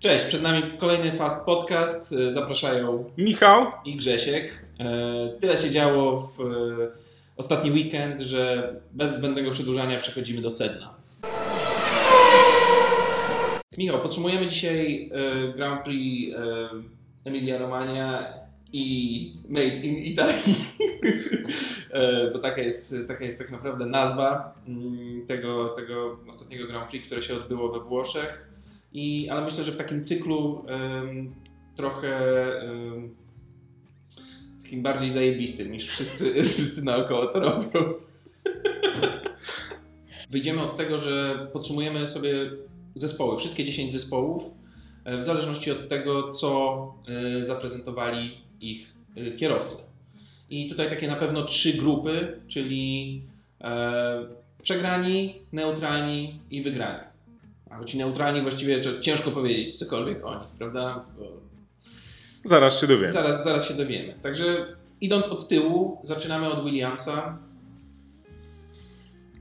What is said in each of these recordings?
Cześć, przed nami kolejny Fast Podcast. E, Zapraszają Michał. i Grzesiek. E, Tyle się działo w e, ostatni weekend, że bez zbędnego przedłużania przechodzimy do sedna. Michał, podsumujemy dzisiaj Grand Prix Emilia Romagna i Made in Italy. Bo taka jest, taka jest tak naprawdę nazwa mm, tego, tego ostatniego Grand Prix, które się odbyło we Włoszech. I, ale myślę, że w takim cyklu trochę em, takim bardziej zajebistym niż wszyscy, wszyscy naokoło to robią. Wyjdziemy od tego, że podsumujemy sobie zespoły, wszystkie 10 zespołów, e, w zależności od tego, co e, zaprezentowali ich e, kierowcy. I tutaj takie na pewno trzy grupy, czyli e, przegrani, neutralni i wygrani. A ci neutralni właściwie to ciężko powiedzieć cokolwiek o nich, prawda? Bo Zaraz się dowiem. zaraz, zaraz się dowiemy. Także idąc od tyłu, zaczynamy od Williamsa,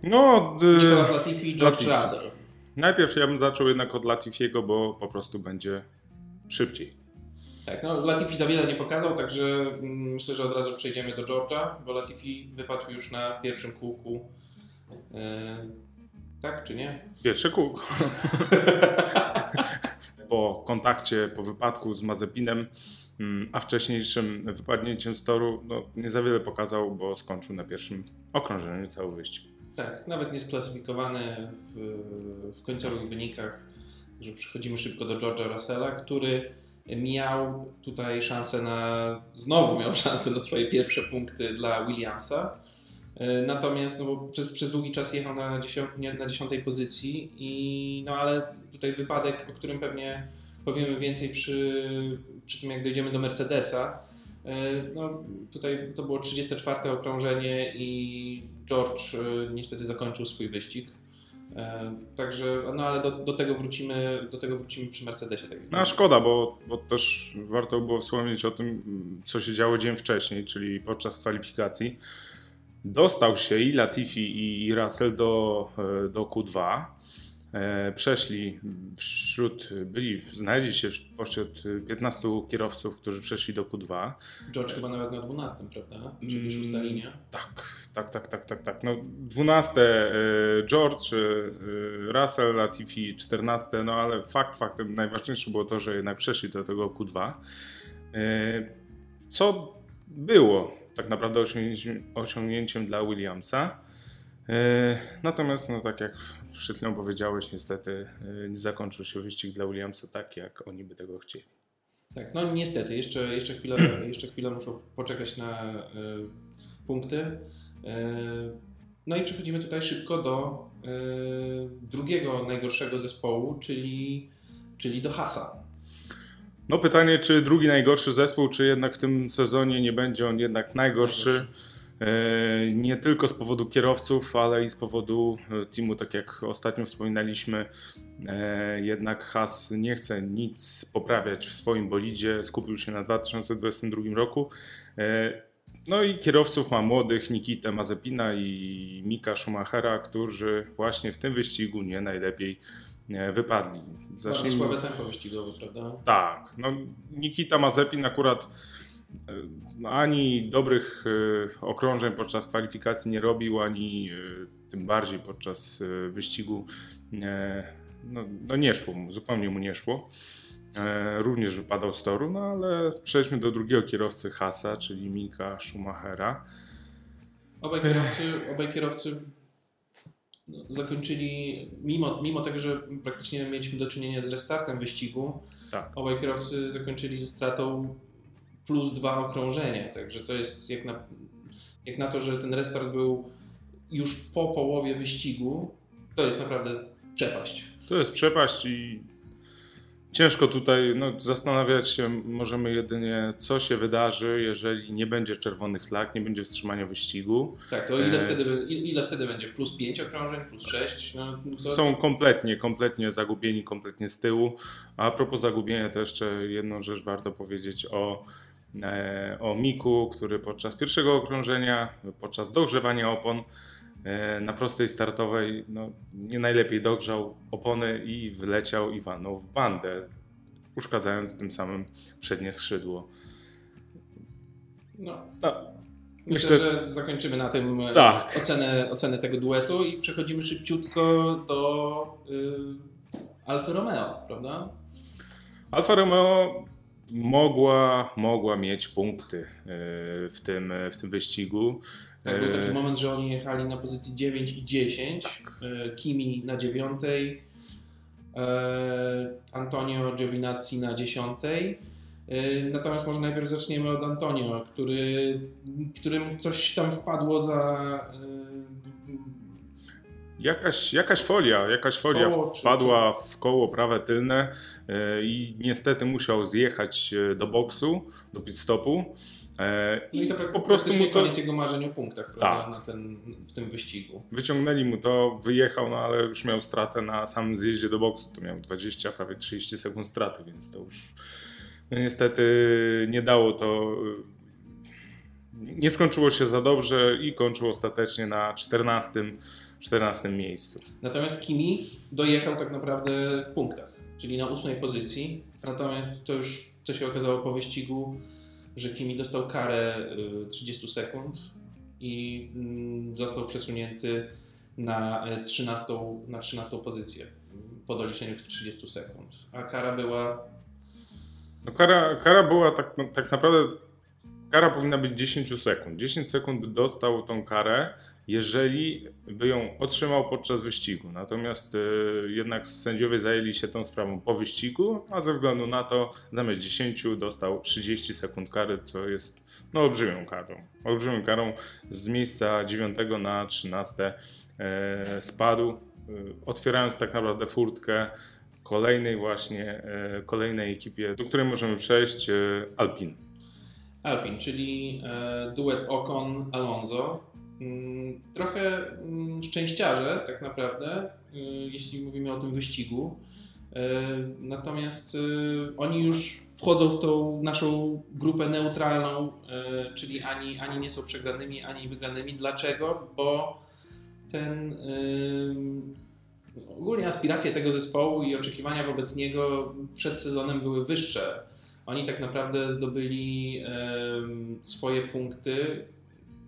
No, d- Nicolas Latifi, George Latifi. Russell. najpierw ja bym zaczął jednak od Latifiego, bo po prostu będzie szybciej. Tak, no Latifi za wiele nie pokazał, także myślę, że od razu przejdziemy do George'a, bo Latifi wypadł już na pierwszym kółku. E, tak czy nie? Pierwsze kółko. po kontakcie, po wypadku z Mazepinem, mm, a wcześniejszym wypadnięciem z toru, no, nie za wiele pokazał, bo skończył na pierwszym okrążeniu cały wyścig. Tak, nawet nie sklasyfikowany w, w końcowych wynikach. Że przechodzimy szybko do George'a Russella, który miał tutaj szansę na. Znowu miał szansę na swoje pierwsze punkty dla Williamsa. E, Natomiast no bo przez, przez długi czas jechał na, dziesią, nie- na dziesiątej pozycji, i, no ale tutaj wypadek, o którym pewnie powiemy więcej przy, przy tym, jak dojdziemy do Mercedesa. E, No, tutaj to było 34 okrążenie i George e, niestety zakończył swój wyścig. Także, no ale do, do tego wrócimy, do tego wrócimy przy Mercedesie. Tak No szkoda, bo, bo też warto było wspomnieć o tym, co się działo dzień wcześniej, czyli podczas kwalifikacji. Dostał się i Latifi i Russell do, e, do Q2. E, Przeszli wśród, byli, znaleźli się pośród 15 kierowców, którzy przeszli do Q2. George chyba nawet na 12, prawda? Czyli Mm. szósta linia. Tak, tak, tak, tak, tak, tak. No, 12 e, George, Russell, Latifi 14, no ale fakt faktem najważniejsze było to, że jednak przeszli do tego Q2. E, Co było tak naprawdę osiągnięciem, osiągnięciem dla Williamsa. E, Natomiast, no tak jak przed chwilą powiedziałeś, niestety e, nie zakończył się wyścig dla Williamsa tak, jak oni by tego chcieli. Tak, no niestety, jeszcze, jeszcze, chwilę, jeszcze chwilę muszą poczekać na y, punkty. Y, no i przechodzimy tutaj szybko do y, drugiego najgorszego zespołu, czyli, czyli do Hasa. No pytanie, czy drugi najgorszy zespół, czy jednak w tym sezonie nie będzie on jednak najgorszy. E, Nie tylko z powodu kierowców, ale i z powodu e, teamu, tak jak ostatnio wspominaliśmy. e, Jednak Haas nie chce nic poprawiać w swoim bolidzie, skupił się na 2022 roku. No i kierowców ma młodych, Nikitę Mazepina i Mika Schumachera, którzy właśnie w tym wyścigu nie najlepiej wypadli. Bardzo słabe tempo wyścigowe, prawda? Tak, no Nikita Mazepin akurat e, ani dobrych e, okrążeń podczas kwalifikacji nie robił, ani e, tym bardziej podczas wyścigu no, no nie szło mu, zupełnie mu nie szło. Również wypadał z toru, no ale przejdźmy do drugiego kierowcy Hasa, czyli Mika Schumachera. Obaj kierowcy, obaj kierowcy zakończyli, mimo, mimo tego, że praktycznie mieliśmy do czynienia z restartem wyścigu, Tak. obaj kierowcy zakończyli ze stratą plus dwa okrążenia. Także to jest jak na, jak na to, że ten restart był już po połowie wyścigu, to jest naprawdę przepaść. To jest przepaść i ciężko tutaj no, zastanawiać się możemy jedynie, co się wydarzy, jeżeli nie będzie czerwonych flag, nie będzie wstrzymania wyścigu. Tak, to ile, E. wtedy, ile wtedy będzie? Plus pięć okrążeń, plus sześć? No, to, Są kompletnie, kompletnie zagubieni, kompletnie z tyłu. A propos zagubienia, to jeszcze jedną rzecz warto powiedzieć o, e, o Miku, który podczas pierwszego okrążenia, podczas dogrzewania opon na prostej startowej no, nie najlepiej dogrzał opony i wyleciał i walnął w bandę. uszkadzając tym samym przednie skrzydło. No, No, myślę, Myślę- że zakończymy na tym e, Tak. ocenę, ocenę tego duetu i przechodzimy szybciutko do y, Alfa Romeo, prawda? Alfa Romeo mogła, mogła mieć punkty e, w tym, w tym wyścigu. Tak, był taki E, moment, że oni jechali na pozycji 9 i 10, e, Kimi na 9, e, Antonio Giovinazzi na 10. E, Natomiast może najpierw zaczniemy od Antonio, który, którym coś tam wpadło za Jakaś, jakaś folia, jakaś folia Koło czy- wpadła w koło prawe tylne i niestety musiał zjechać do boksu, do pit stopu. E, No i to po prostu mu to koniec jego marzeń o punktach prawda, Tak. na ten, w tym wyścigu. wyciągnęli mu to, wyjechał, no ale już miał stratę na samym zjeździe do boksu. To miał 20, prawie 30 sekund straty, więc to już no niestety nie dało to. Nie skończyło się za dobrze i kończył ostatecznie na 14, 14 miejscu. Natomiast Kimi dojechał tak naprawdę w punktach, czyli na ósmej pozycji. Natomiast to już, co się okazało po wyścigu, że Kimi dostał karę y, 30 sekund i mm, został przesunięty na y, 13, na 13 pozycję y, po doliczeniu tych 30 sekund. A kara była No kara, kara była tak, no, tak naprawdę. Kara powinna być 10 sekund. 10 sekund dostał tą karę, jeżeli by ją otrzymał podczas wyścigu. Natomiast e, jednak sędziowie zajęli się tą sprawą po wyścigu, a ze względu na to zamiast 10 dostał 30 sekund kary, co jest no, olbrzymią karą. Olbrzymią karą z miejsca 9 na 13 e, spadł, e, otwierając tak naprawdę furtkę kolejnej właśnie, kolejnej ekipie, do której możemy przejść, Alpin. Alpin, czyli duet Ocon-Alonso. Mm, Trochę mm, szczęściarze tak naprawdę, y, jeśli mówimy o tym wyścigu. E, Natomiast y, oni już wchodzą w tą naszą grupę neutralną, e, czyli ani, ani nie są przegranymi, ani wygranymi. Dlaczego? Bo ten y, ogólnie aspiracje tego zespołu i oczekiwania wobec niego przed sezonem były wyższe. Oni tak naprawdę zdobyli swoje punkty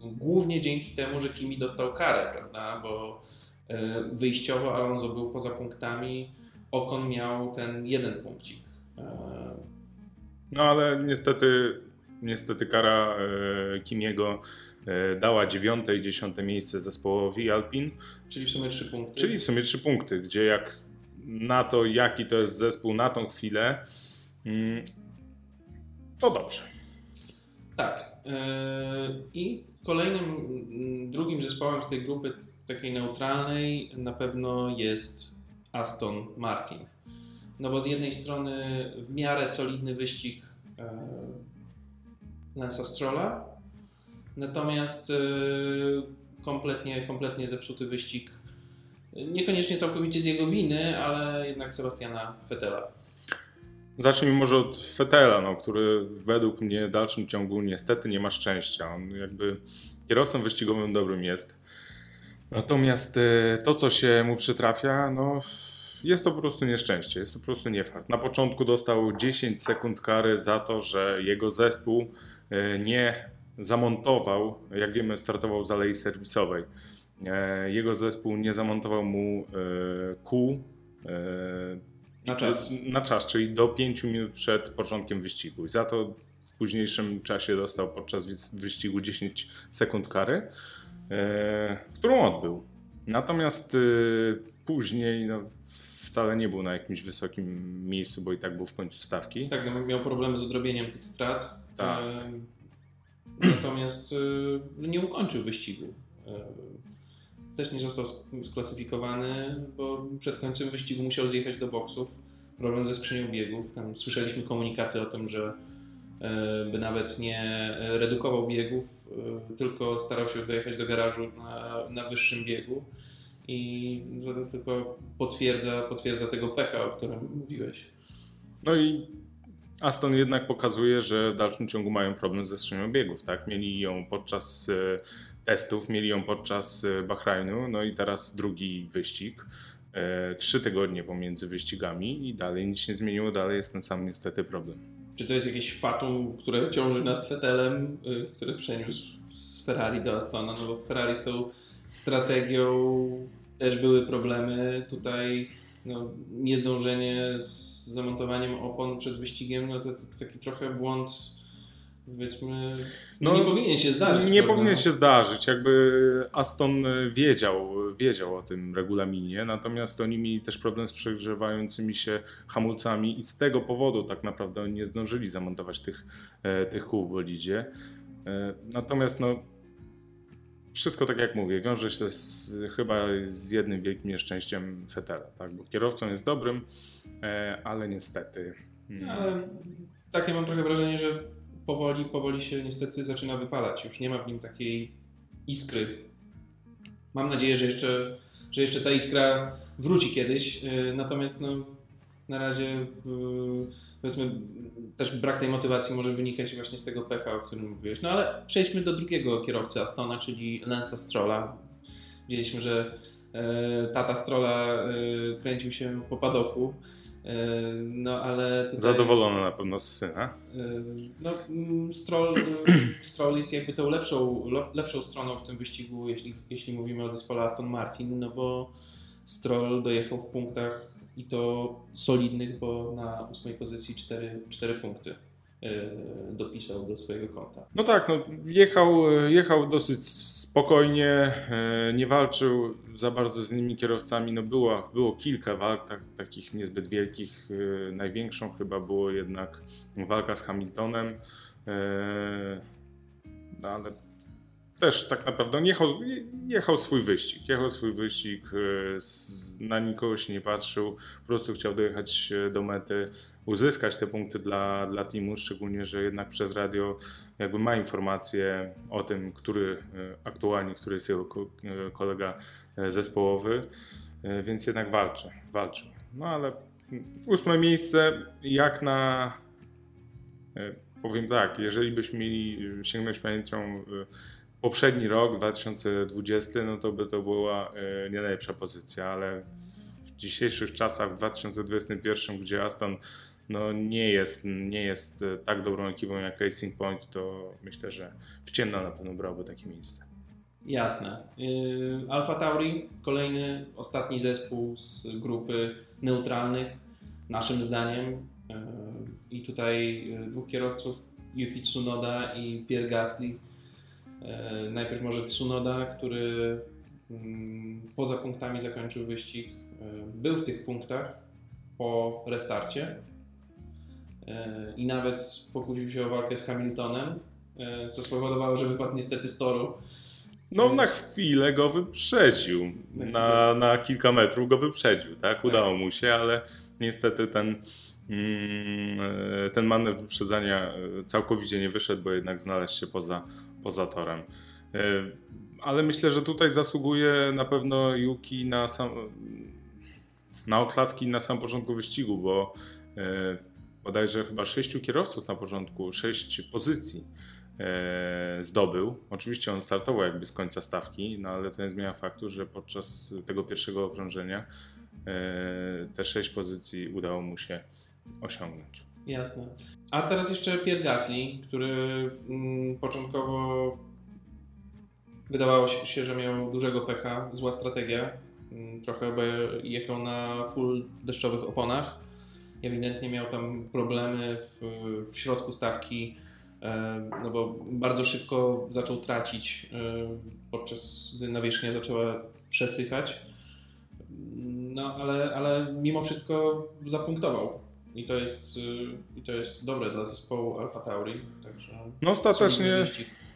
głównie dzięki temu, że Kimi dostał karę, prawda? Bo e, wyjściowo Alonso był poza punktami, Okon miał ten jeden punkcik. E, No ale niestety, niestety kara e, Kimiego dała dziewiąte i dziesiąte miejsce zespołowi Alpin, czyli w sumie trzy punkty. czyli w sumie trzy punkty, gdzie jak na to, jaki to jest zespół na tą chwilę, mm, to dobrze. Tak. e, I kolejnym, mm, drugim zespołem z tej grupy takiej neutralnej na pewno jest Aston Martin. No bo z jednej strony w miarę solidny wyścig e, Lance'a Strolla, natomiast e, kompletnie, kompletnie zepsuty wyścig, niekoniecznie całkowicie z jego winy, ale jednak Sebastiana Vettela. Zacznijmy może od Fetela, no, który według mnie w dalszym ciągu niestety nie ma szczęścia. On jakby kierowcą wyścigowym dobrym jest. Natomiast e, to, co się mu przytrafia, no jest to po prostu nieszczęście, jest to po prostu niefart. Na początku dostał 10 sekund kary za to, że jego zespół e, nie zamontował, jak wiemy, startował z alei serwisowej. E, Jego zespół nie zamontował mu kół Na czas. na czas, czyli do 5 minut przed początkiem wyścigu. I za to w późniejszym czasie dostał podczas wyścigu 10 sekund kary, e, którą odbył. Natomiast e, później no, wcale nie był na jakimś wysokim miejscu, bo i tak był w końcu stawki. Tak, no, miał problemy z odrobieniem tych strat. Tak. Em, Natomiast e, nie ukończył wyścigu. E, Też nie został sk- sklasyfikowany, bo przed końcem wyścigu musiał zjechać do boksów. Problem ze skrzynią biegów. Tam słyszeliśmy komunikaty o tym, że e, by nawet nie redukował biegów, e, tylko starał się dojechać do garażu na, na wyższym biegu. I to tylko potwierdza, potwierdza tego pecha, o którym mówiłeś. No i Aston jednak pokazuje, że w dalszym ciągu mają problem ze skrzynią biegów. Tak? Mieli ją podczas e, testów, mieli ją podczas e, Bahrajnu, no i teraz drugi wyścig. e, trzy tygodnie pomiędzy wyścigami i dalej nic się nie zmieniło, dalej jest ten sam niestety problem. Czy to jest jakieś fatum, które ciąży nad Fetelem, y, który przeniósł z Ferrari do Astona? No bo Ferrari są strategią, też były problemy. Tutaj no, niezdążenie z zamontowaniem opon przed wyścigiem, no to, to taki trochę błąd powiedzmy, no, nie powinien się zdarzyć. Nie prawda? powinien się zdarzyć. Jakby Aston wiedział, wiedział o tym regulaminie, natomiast oni mieli też problem z przegrzewającymi się hamulcami i z tego powodu tak naprawdę oni nie zdążyli zamontować tych, e, tych kół w bolidzie. E, Natomiast no, wszystko tak jak mówię, wiąże się z, chyba z jednym wielkim nieszczęściem Fetela, tak? bo kierowcą jest dobrym, e, ale niestety. mm, Ale takie mam trochę wrażenie, że powoli, powoli się niestety zaczyna wypalać. Już nie ma w nim takiej iskry. Mam nadzieję, że jeszcze, że jeszcze ta iskra wróci kiedyś. Yy, Natomiast no, na razie yy, powiedzmy też brak tej motywacji może wynikać właśnie z tego pecha, o którym mówiłeś. No ale przejdźmy do drugiego kierowcy Astona, czyli Lensa Strolla. Widzieliśmy, że yy, tata Strolla yy, kręcił się po padoku. Yy, No ale tutaj... Zadowolony na pewno z syna. Yy, No, mm, Stroll, Stroll jest jakby tą lepszą, lepszą stroną w tym wyścigu, jeśli, jeśli mówimy o zespole Aston Martin, no bo Stroll dojechał w punktach i to solidnych, bo na ósmej pozycji 4, 4 punkty dopisał do swojego konta. No tak, no, jechał, jechał dosyć spokojnie, e, nie walczył za bardzo z innymi kierowcami. No było, było kilka walk tak, takich niezbyt wielkich. e, Największą chyba było jednak walka z Hamiltonem. e, No ale też tak naprawdę jechał, jechał swój wyścig. Jechał swój wyścig, e, na nikogo się nie patrzył, po prostu chciał dojechać e, do mety, uzyskać te punkty dla, dla teamu, szczególnie, że jednak przez radio jakby ma informacje o tym, który e, aktualnie, który jest jego ko- kolega zespołowy, więc jednak walczy, walczył. No ale ósme miejsce jak na powiem tak, jeżeli byśmy mieli sięgnąć pamięcią poprzedni rok, 2020, no to by to była e, nie najlepsza pozycja, ale w dzisiejszych czasach, w 2021, gdzie Aston no nie jest, nie jest e, tak dobrą ekipą jak Racing Point, to myślę, że w ciemno na pewno brałby takie miejsce. Jasne. Yy, Alfa Tauri, kolejny, ostatni zespół z grupy neutralnych, naszym zdaniem. I tutaj dwóch kierowców, Yuki Tsunoda i Pierre Gasly. Yy, Najpierw może Tsunoda, który mm, poza punktami zakończył wyścig. Yy, Był w tych punktach po restarcie yy, i nawet pokłócił się o walkę z Hamiltonem, co spowodowało, że wypadł niestety z toru. No na chwilę go wyprzedził, Na na, kilka metrów go wyprzedził, tak? Udało mu się, ale niestety ten, mm, e, ten manewr wyprzedzania e, całkowicie nie wyszedł, bo jednak znalazł się poza, poza torem. E, Ale myślę, że tutaj zasługuje na pewno Yuki na, sam, na oklaski na sam początku wyścigu, bo e, bodajże chyba sześciu kierowców na początku, sześć pozycji e, zdobył. Oczywiście on startował jakby z końca stawki, no ale to nie zmienia faktu, że podczas tego pierwszego okrążenia te sześć pozycji udało mu się osiągnąć. Jasne. A teraz jeszcze Pierre Gasly, który mm, początkowo wydawało się, że miał dużego pecha, zła strategia. Mm, Trochę jechał na full deszczowych oponach. Ewidentnie miał tam problemy w, w środku stawki, e, no bo bardzo szybko zaczął tracić, e, podczas gdy nawierzchnia zaczęła przesychać. No ale, ale mimo wszystko zapunktował. I to jest, y, i to jest dobre dla zespołu Alfa Tauri. Także No ostatecznie,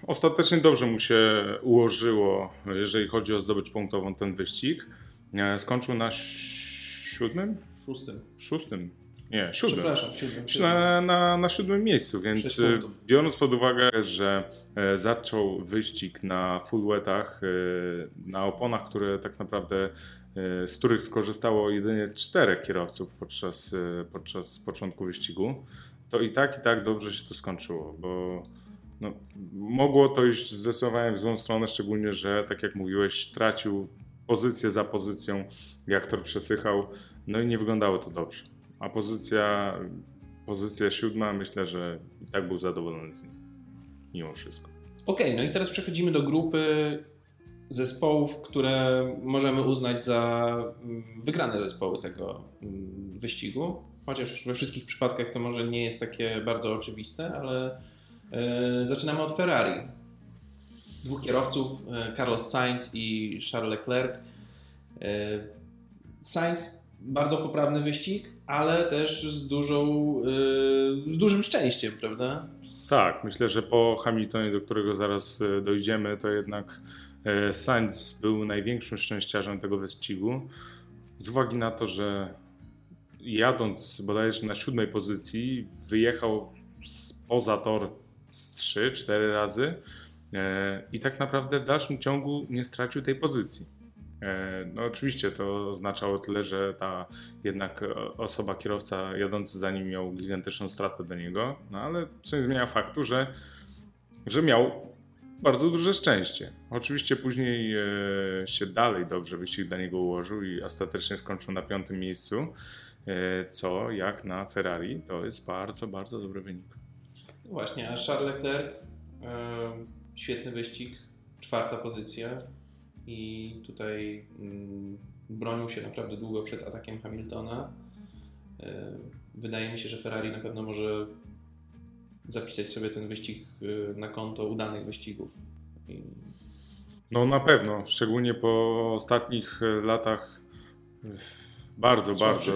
ostatecznie dobrze mu się ułożyło, jeżeli chodzi o zdobycz punktową ten wyścig. E, Skończył na siódmym? Szóstym. Szóstym? Nie, siódmym. Przepraszam, siódmym. siódmym. Na, na, na siódmym miejscu, więc punktów. biorąc pod uwagę, że e, zaczął wyścig na full wetach, e, na oponach, które tak naprawdę z których skorzystało jedynie czterech kierowców podczas, e, podczas początku wyścigu, to i tak, i tak dobrze się to skończyło, bo no, mogło to iść zdecydowanie w złą stronę, szczególnie, że tak jak mówiłeś, tracił pozycję za pozycją, jak tor przesychał, no i nie wyglądało to dobrze. A pozycja, pozycja siódma, myślę, że i tak był zadowolony z niej, mimo wszystko. Okej, no i teraz przechodzimy do grupy zespołów, które możemy uznać za mm, wygrane zespoły tego mm, wyścigu. Chociaż we wszystkich przypadkach to może nie jest takie bardzo oczywiste, ale e, zaczynamy od Ferrari. Dwóch kierowców, e, Carlos Sainz i Charles Leclerc. E, Sainz bardzo poprawny wyścig, ale też z, dużą, z dużym szczęściem, prawda? Tak, myślę, że po Hamiltonie, do którego zaraz dojdziemy, to jednak Sainz był największym szczęściarzem tego wyścigu. Z uwagi na to, że jadąc bodajże na siódmej pozycji, wyjechał poza tor z 3-4 razy e, i tak naprawdę w dalszym ciągu nie stracił tej pozycji. E, No oczywiście to oznaczało tyle, że ta jednak e, osoba, kierowca jadący za nim miał gigantyczną stratę do niego, no ale co nie zmienia faktu, że, że miał bardzo duże szczęście. Oczywiście później e, się dalej dobrze wyścig dla niego ułożył i ostatecznie skończył na piątym miejscu, e, co jak na Ferrari to jest bardzo, bardzo dobry wynik. No Właśnie, a Charles Leclerc, e, świetny wyścig, czwarta pozycja i tutaj mm, bronił się naprawdę długo przed atakiem Hamiltona. E, wydaje mi się, że Ferrari na pewno może zapisać sobie ten wyścig e, na konto udanych wyścigów. I No na pewno, szczególnie po ostatnich e, latach bardzo, bardzo,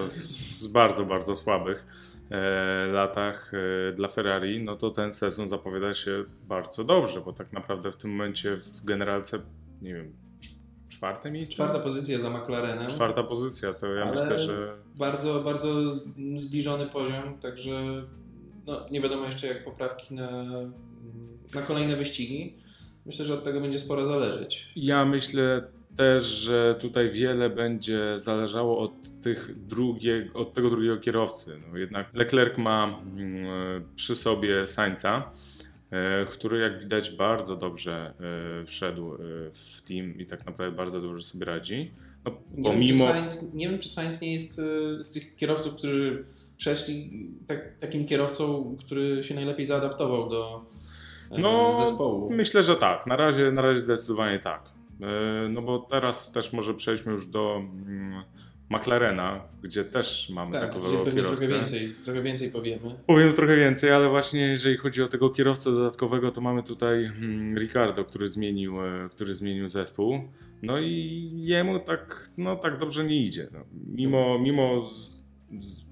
bardzo, bardzo słabych e, latach e, dla Ferrari, no to ten sezon zapowiada się bardzo dobrze, bo tak naprawdę w tym momencie w generalce, nie wiem, czwarte miejsce? czwarta pozycja za McLarenem. Czwarta pozycja, to ja myślę, że Bardzo, bardzo zbliżony poziom, także no, nie wiadomo jeszcze jak poprawki na, na kolejne wyścigi. Myślę, że od tego będzie sporo zależeć. Ja myślę też, że tutaj wiele będzie zależało od, tych drugie, od tego drugiego kierowcy. No jednak Leclerc ma mm, przy sobie Sainza, e, który jak widać bardzo dobrze e, wszedł e, w team i tak naprawdę bardzo dobrze sobie radzi. No, Nie, pomimo... wiem, czy Sainz, nie wiem, czy Sainz nie jest z tych kierowców, którzy przeszli tak, takim kierowcą, który się najlepiej zaadaptował do e, No, zespołu. Myślę, że tak. Na razie, na razie zdecydowanie tak. E, No bo teraz też może przejdźmy już do mm, McLarena, gdzie też mamy tak, takiego gdzie pewnie kierowcę. trochę więcej, trochę więcej powiemy. Powiem trochę więcej, ale właśnie jeżeli chodzi o tego kierowcę dodatkowego, to mamy tutaj mm, Ricardo, który zmienił, e, który zmienił zespół. No i jemu tak, no, tak dobrze nie idzie. No, mimo, mimo,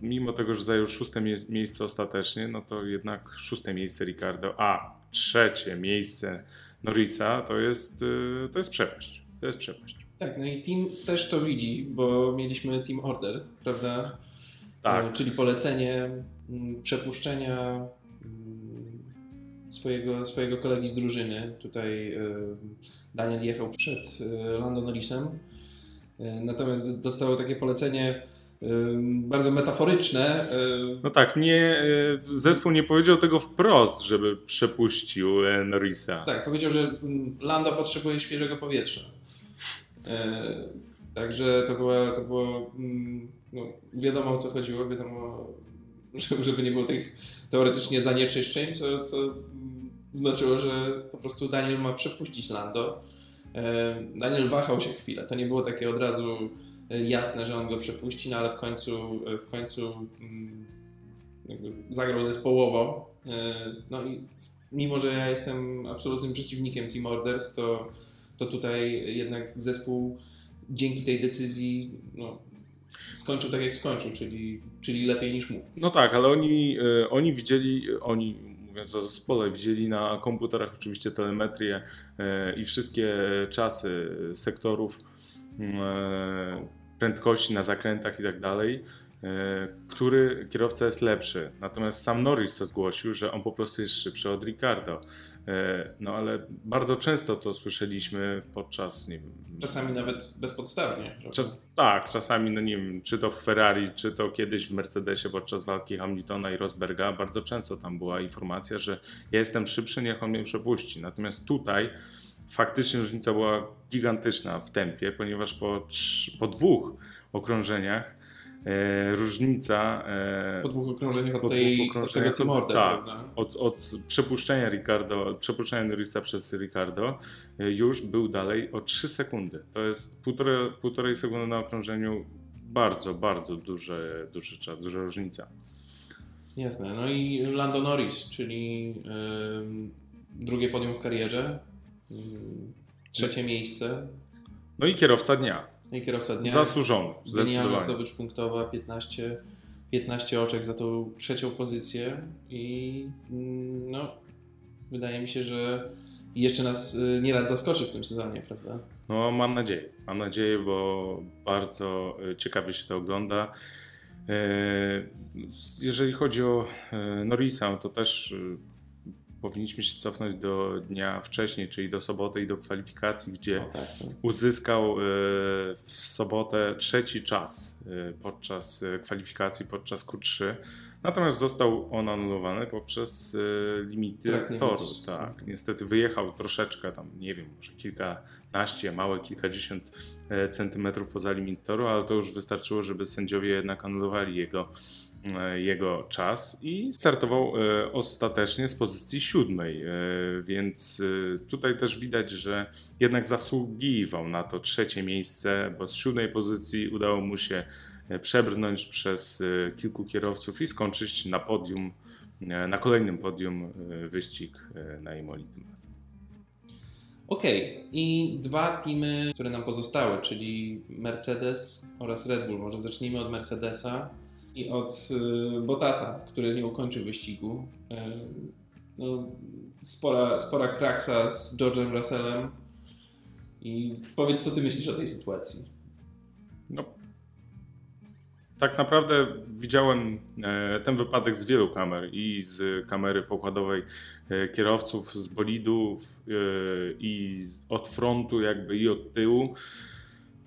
mimo tego, że zajął szóste mie- miejsce ostatecznie, no to jednak szóste miejsce Ricardo, a trzecie miejsce Norrisa to jest, e, to jest przepaść. To jest przepaść. Tak, no i team też to widzi, bo mieliśmy team order, prawda? Tak. E, Czyli polecenie przepuszczenia swojego, swojego kolegi z drużyny. Tutaj e, Daniel jechał przed e, Lando Norrisem, natomiast dostało takie polecenie bardzo metaforyczne. e, No tak, nie, e, zespół nie powiedział tego wprost, żeby przepuścił Norrisa. Tak, powiedział, że mm, Lando potrzebuje świeżego powietrza. E, także to była, to było, mm, no, wiadomo o co chodziło, wiadomo, że- żeby nie było tych teoretycznie zanieczyszczeń, co, co mm, znaczyło, że po prostu Daniel ma przepuścić Lando. E, Daniel wahał się chwilę, to nie było takie od razu e, jasne, że on go przepuści, no ale w końcu, e, w końcu mm, zagrał zespołowo. No i mimo, że ja jestem absolutnym przeciwnikiem Team Orders, to, to tutaj jednak zespół dzięki tej decyzji no, skończył tak jak skończył, czyli, czyli lepiej niż mógł. No tak, ale oni, oni widzieli, oni mówiąc o zespole, widzieli na komputerach oczywiście telemetrię e, i wszystkie czasy sektorów, mm, e, prędkości na zakrętach i tak dalej, e, który kierowca jest lepszy. Natomiast sam Norris to zgłosił, że on po prostu jest szybszy od Ricardo. E, No ale bardzo często to słyszeliśmy podczas, nie wiem, Czasami nawet bezpodstawnie. Czas, tak, czasami, no nie wiem, czy to w Ferrari, czy to kiedyś w Mercedesie podczas walki Hamiltona i Rosberga, bardzo często tam była informacja, że ja jestem szybszy, niech on mnie przepuści. Natomiast tutaj faktycznie różnica była gigantyczna w tempie, ponieważ po, po dwóch okrążeniach różnica e, Po dwóch okrążeniach od, po tej, dwóch od tego okrążeniach od- Order, tak. prawda? od, od przepuszczenia Ricardo, od przepuszczenia Norrisa przez Ricardo e, już był dalej o 3 sekundy. To jest półtorej, półtorej sekundy na okrążeniu. Bardzo, bardzo duże, duży czas, duża różnica. Jasne. No i Lando Norris, czyli ym, drugie podium w karierze, ym, trzecie miejsce No i kierowca dnia. No i kierowca dnia. Zasłużony, zdecydowanie. zdobycz punktowa, 15, 15 oczek za tą trzecią pozycję i mm, no, wydaje mi się, że jeszcze nas y, nieraz zaskoczy w tym sezonie, prawda? No, mam nadzieję. Mam nadzieję, bo bardzo e, ciekawie się to ogląda. E, Jeżeli chodzi o Norrisa, to też powinniśmy się cofnąć do dnia wcześniej, czyli do soboty i do kwalifikacji, gdzie tak, tak. uzyskał e, w sobotę trzeci czas e, podczas e, kwalifikacji, podczas Q3. Natomiast został on anulowany poprzez limity limits. toru. Tak, niestety wyjechał troszeczkę tam, nie wiem, może kilkanaście, małe kilkadziesiąt centymetrów poza limit toru, ale to już wystarczyło, żeby sędziowie jednak anulowali jego, jego czas i startował e, ostatecznie z pozycji siódmej, e, więc e, tutaj też widać, że jednak zasługiwał na to trzecie miejsce, bo z siódmej pozycji udało mu się e, przebrnąć przez e, kilku kierowców i skończyć na podium, e, na kolejnym podium e, wyścig e, na Imoli tym razem. Okej, i dwa teamy, które nam pozostały, czyli Mercedes oraz Red Bull. Może zacznijmy od Mercedesa i od y, Bottasa, który nie ukończył wyścigu. Y, no, spora, spora kraksa z George'em Russellem. I powiedz, co ty myślisz o tej sytuacji? No, tak naprawdę widziałem e, ten wypadek z wielu kamer i z kamery pokładowej e, kierowców, z bolidów e, i od frontu jakby i od tyłu.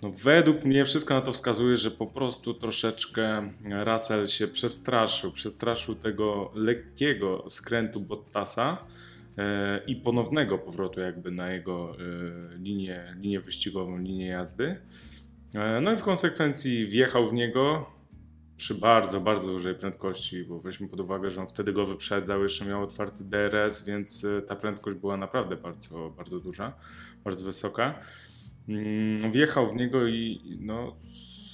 No, według mnie wszystko na to wskazuje, że po prostu troszeczkę Russell się przestraszył. Przestraszył tego lekkiego skrętu Bottasa e, i ponownego powrotu jakby na jego e, linię, linię wyścigową, linię jazdy. E, No i w konsekwencji wjechał w niego przy bardzo, bardzo dużej prędkości, bo weźmy pod uwagę, że on wtedy go wyprzedzał, jeszcze miał otwarty DRS, więc ta prędkość była naprawdę bardzo, bardzo duża, bardzo wysoka. Mm, Wjechał w niego i no,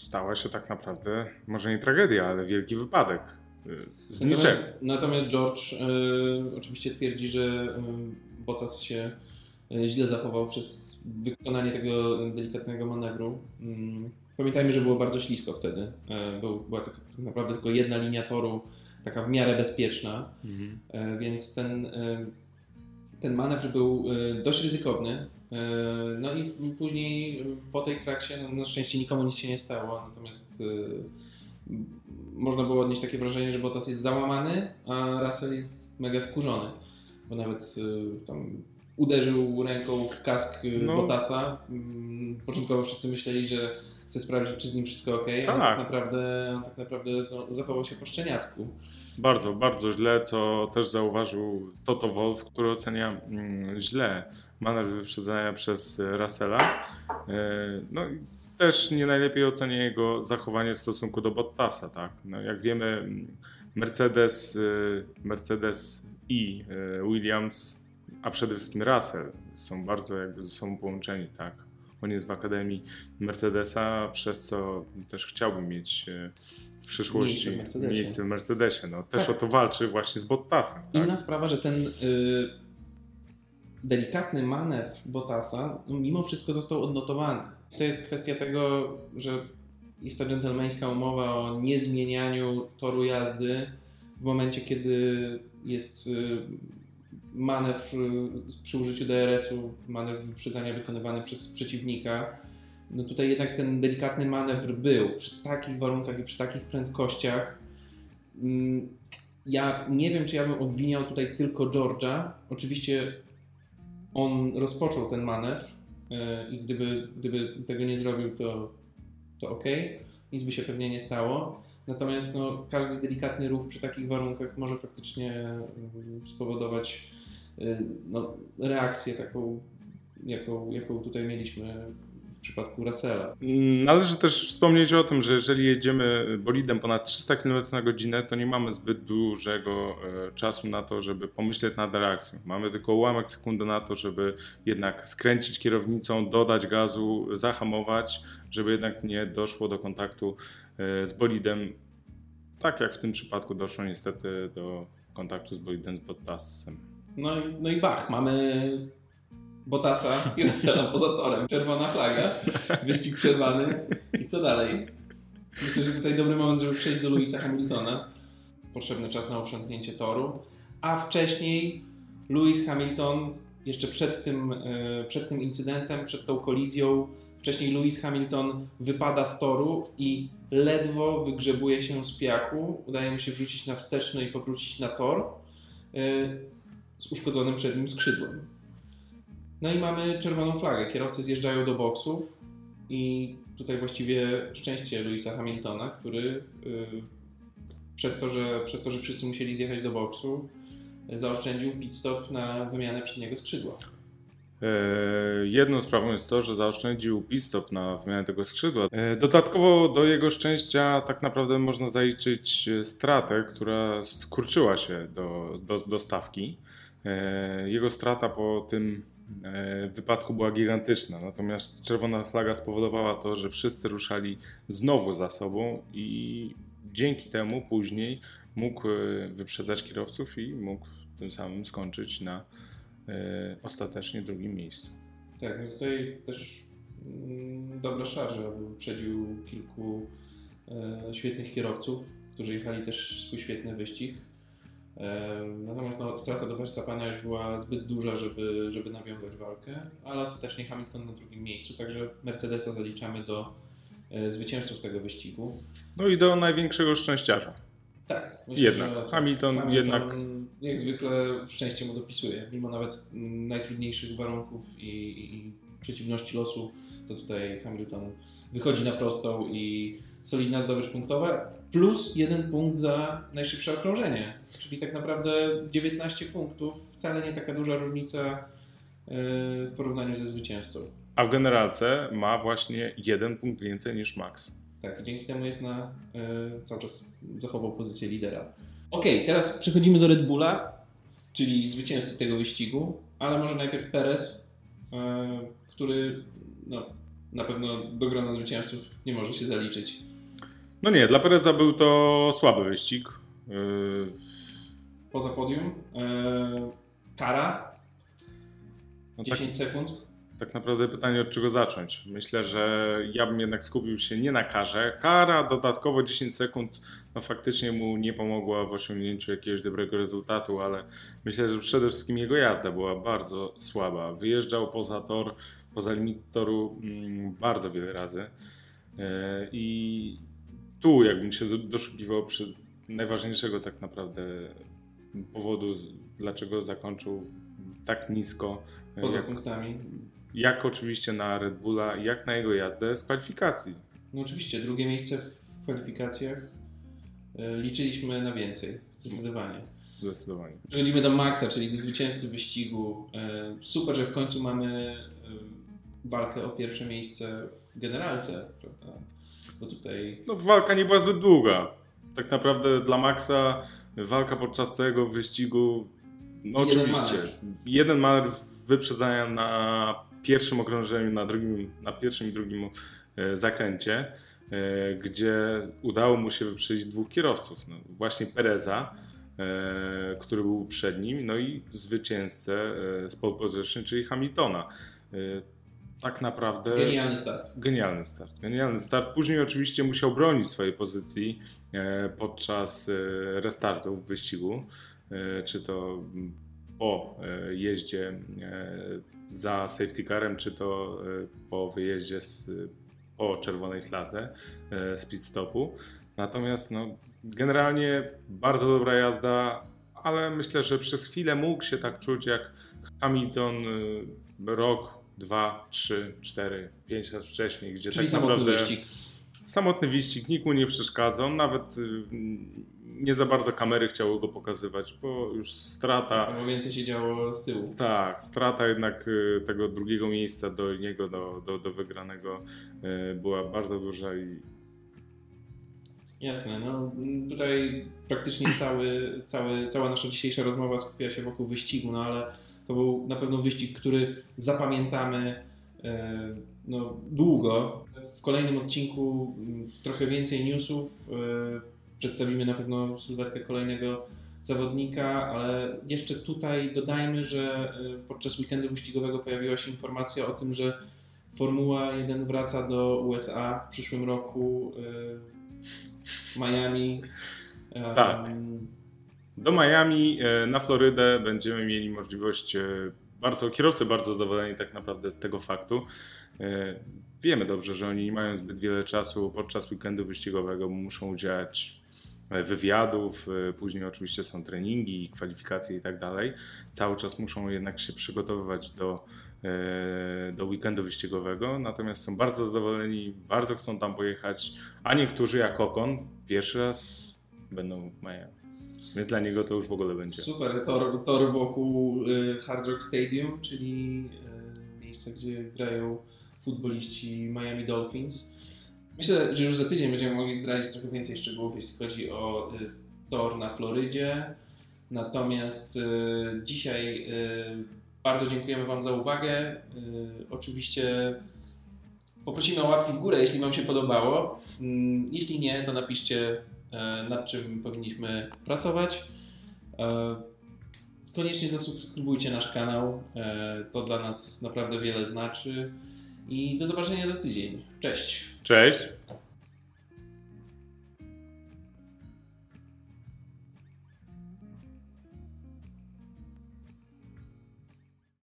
stała się tak naprawdę, może nie tragedia, ale wielki wypadek. e, Z Natomiast, niczego. natomiast George y, oczywiście twierdzi, że y, Bottas się y, źle zachował przez wykonanie tego delikatnego manewru. Mm, Pamiętajmy, że było bardzo ślisko wtedy. Y, Był, była tak, tak naprawdę tylko jedna linia toru, taka w miarę bezpieczna, Mhm. y, więc ten, y, ten manewr był y, dość ryzykowny. Y, No i później po tej kraksie, no, na szczęście nikomu nic się nie stało, natomiast y, można było odnieść takie wrażenie, że Bottas jest załamany, a Russell jest mega wkurzony, bo nawet y, tam uderzył ręką w kask No. Bottasa. Mm, Początkowo wszyscy myśleli, że chce sprawdzić, czy z nim wszystko ok, a on Tak. tak naprawdę, on tak naprawdę no, zachował się po szczeniacku. Bardzo, bardzo źle, co też zauważył Toto Wolf, który ocenia mm, źle manewr wyprzedzania przez Russella. E, No też nie najlepiej ocenia jego zachowanie w stosunku do Bottasa, tak. No, jak wiemy, mm, Mercedes, e, Mercedes i e, Williams, a przede wszystkim Russell są bardzo jakby ze sobą połączeni, tak. On jest w Akademii Mercedesa, przez co też chciałbym mieć w przyszłości Miejsce w Mercedesie. w Mercedesie. No, też Tak. o to walczy właśnie z Bottasem. Tak? Inna sprawa, że ten y, delikatny manewr Bottasa no, mimo wszystko został odnotowany. To jest kwestia tego, że jest ta dżentelmeńska umowa o niezmienianiu toru jazdy w momencie, kiedy jest y, manewr y, przy użyciu DRS-u, manewr wyprzedzania wykonywany przez przeciwnika. No tutaj jednak ten delikatny manewr był przy takich warunkach i przy takich prędkościach. Mm, ja nie wiem, czy ja bym obwiniał tutaj tylko George'a. Oczywiście on rozpoczął ten manewr yy, i gdyby, gdyby tego nie zrobił, to, to ok, nic by się pewnie nie stało. Natomiast no, każdy delikatny ruch przy takich warunkach może faktycznie yy, spowodować yy, no, reakcję taką jaką, jaką tutaj mieliśmy przypadku Russella. Mm, Należy też wspomnieć o tym, że jeżeli jedziemy bolidem ponad 300 km na godzinę, to nie mamy zbyt dużego e, czasu na to, żeby pomyśleć nad reakcją. Mamy tylko ułamek sekundy na to, żeby jednak skręcić kierownicą, dodać gazu, zahamować, żeby jednak nie doszło do kontaktu e, z bolidem. Tak jak w tym przypadku doszło niestety do kontaktu z bolidem z Bottasem. No, i- no i bach, mamy Bottasa i Russella poza torem. Czerwona flaga, wyścig przerwany i co dalej? Myślę, że tutaj dobry moment, żeby przejść do Louisa Hamiltona. Potrzebny czas na uprzątnięcie toru. A wcześniej Lewis Hamilton, jeszcze przed tym, e, przed tym incydentem, przed tą kolizją, wcześniej Lewis Hamilton wypada z toru i ledwo wygrzebuje się z piachu. Udaje mu się wrzucić na wsteczny i powrócić na tor e, z uszkodzonym przednim skrzydłem. No i mamy czerwoną flagę. Kierowcy zjeżdżają do boksów i tutaj właściwie szczęście Louisa Hamiltona, który y, przez, to, że, przez to, że wszyscy musieli zjechać do boksu, zaoszczędził pit stop na wymianę przedniego skrzydła. E, Jedną sprawą jest to, że zaoszczędził pit-stop na wymianę tego skrzydła. E, Dodatkowo do jego szczęścia tak naprawdę można zaliczyć stratę, która skurczyła się do, do, do stawki. E, Jego strata po tym wypadku była gigantyczna, natomiast czerwona flaga spowodowała to, że wszyscy ruszali znowu za sobą i dzięki temu później mógł e, wyprzedzać kierowców i mógł tym samym skończyć na e, ostatecznie drugim miejscu. Tak, no tutaj też dobra szarża, bo wyprzedził kilku e, świetnych kierowców, którzy jechali też swój świetny wyścig. Natomiast no, strata do Verstappena już była zbyt duża, żeby, żeby nawiązać walkę, ale ostatecznie Hamilton na drugim miejscu, także Mercedesa zaliczamy do e, zwycięzców tego wyścigu. No i do największego szczęściarza. Tak, Jednak. Hamilton jednak- jak zwykle szczęście mu dopisuje, mimo nawet najtrudniejszych warunków i, i przeciwności losu, to tutaj Hamilton wychodzi na prostą i solidna zdobycz punktowa, plus jeden punkt za najszybsze okrążenie, czyli tak naprawdę 19 punktów, wcale nie taka duża różnica yy, w porównaniu ze zwycięzcą. A w generalce ma właśnie jeden punkt więcej niż Max. Tak, i dzięki temu jest na y, cały czas zachował pozycję lidera. Okej, teraz przechodzimy do Red Bulla, czyli zwycięzcy tego wyścigu, ale może najpierw Perez, y, który no, na pewno do grona zwycięzców nie może się zaliczyć. No nie, dla Pereza był to słaby wyścig. Yy, Poza podium, y, kara, No tak, 10 sekund. tak naprawdę pytanie od czego zacząć. Myślę, że ja bym jednak skupił się nie na karze. Kara dodatkowo 10 sekund no faktycznie mu nie pomogła w osiągnięciu jakiegoś dobrego rezultatu, ale myślę, że przede wszystkim jego jazda była bardzo słaba. Wyjeżdżał poza tor, poza limit toru mm, bardzo wiele razy. Yy, I tu jakbym się do- doszukiwał przy najważniejszego tak naprawdę powodu, dlaczego zakończył tak nisko. yy, Poza jak, punktami. jak oczywiście na Red Bulla, jak na jego jazdę z kwalifikacji. No oczywiście, drugie miejsce w kwalifikacjach y, liczyliśmy na więcej, zdecydowanie. Zdecydowanie. Przechodzimy do Maxa, czyli do zwycięzcy wyścigu. E, Super, że w końcu mamy e, walkę o pierwsze miejsce w generalce, prawda? Bo tutaj No, walka nie była zbyt długa. Tak naprawdę dla Maxa walka podczas całego wyścigu, no Jeden oczywiście, manewr. jeden manewr wyprzedzania na pierwszym okrążeniu, na, drugim, na pierwszym i drugim e, zakręcie, e, gdzie udało mu się wyprzedzić dwóch kierowców. No, właśnie Pereza, e, który był przed nim, no i zwycięzcę z pole position, czyli Hamiltona. Tak naprawdę genialny start. Genialny start. Genialny start. Później oczywiście musiał bronić swojej pozycji e, podczas e, restartu w wyścigu, e, czy to po jeździe za safety carem, czy to po wyjeździe z, po czerwonej fladze z pit stopu. Natomiast no, generalnie bardzo dobra jazda, ale myślę, że przez chwilę mógł się tak czuć jak Hamilton rok, dwa, trzy, cztery, pięć lat wcześniej, gdzie Czyli tak samotny naprawdę wyścig. samotny wyścig, nikt mu nie przeszkadzał, nawet y, nie za bardzo kamery chciały go pokazywać, bo już strata. Bo więcej się działo z tyłu. Tak, strata jednak y, tego drugiego miejsca do niego, do, do, do wygranego y, była bardzo duża i Jasne, no tutaj praktycznie cały, cały, cała nasza dzisiejsza rozmowa skupia się wokół wyścigu, no ale to był na pewno wyścig, który zapamiętamy e, no, długo. W kolejnym odcinku m, trochę więcej newsów. e, Przedstawimy na pewno sylwetkę kolejnego zawodnika, ale jeszcze tutaj dodajmy, że e, podczas weekendu wyścigowego pojawiła się informacja o tym, że Formuła 1 wraca do USA w przyszłym roku. Miami. Tak. Do Miami e, na Florydę będziemy mieli możliwość, e, bardzo, kierowcy bardzo zadowoleni tak naprawdę z tego faktu. E, Wiemy dobrze, że oni nie mają zbyt wiele czasu podczas weekendu wyścigowego, muszą udzielać e, wywiadów, e, później oczywiście są treningi, kwalifikacje i tak dalej. Cały czas muszą jednak się przygotowywać do, e, do weekendu wyścigowego, natomiast są bardzo zadowoleni, bardzo chcą tam pojechać, a niektórzy jak Okon pierwszy raz będą w Miami. Więc dla niego to już w ogóle będzie. Super, tor, tor wokół Hard Rock Stadium, czyli miejsce, gdzie grają futboliści Miami Dolphins. Myślę, że już za tydzień będziemy mogli zdradzić trochę więcej szczegółów, jeśli chodzi o y, tor na Florydzie. Natomiast y, dzisiaj y, bardzo dziękujemy Wam za uwagę. Oczywiście poprosimy o łapki w górę, jeśli Wam się podobało. Mm, Jeśli nie, to napiszcie, e, nad czym powinniśmy pracować. E, Koniecznie zasubskrybujcie nasz kanał. e, To dla nas naprawdę wiele znaczy. I do zobaczenia za tydzień. Cześć! Cześć!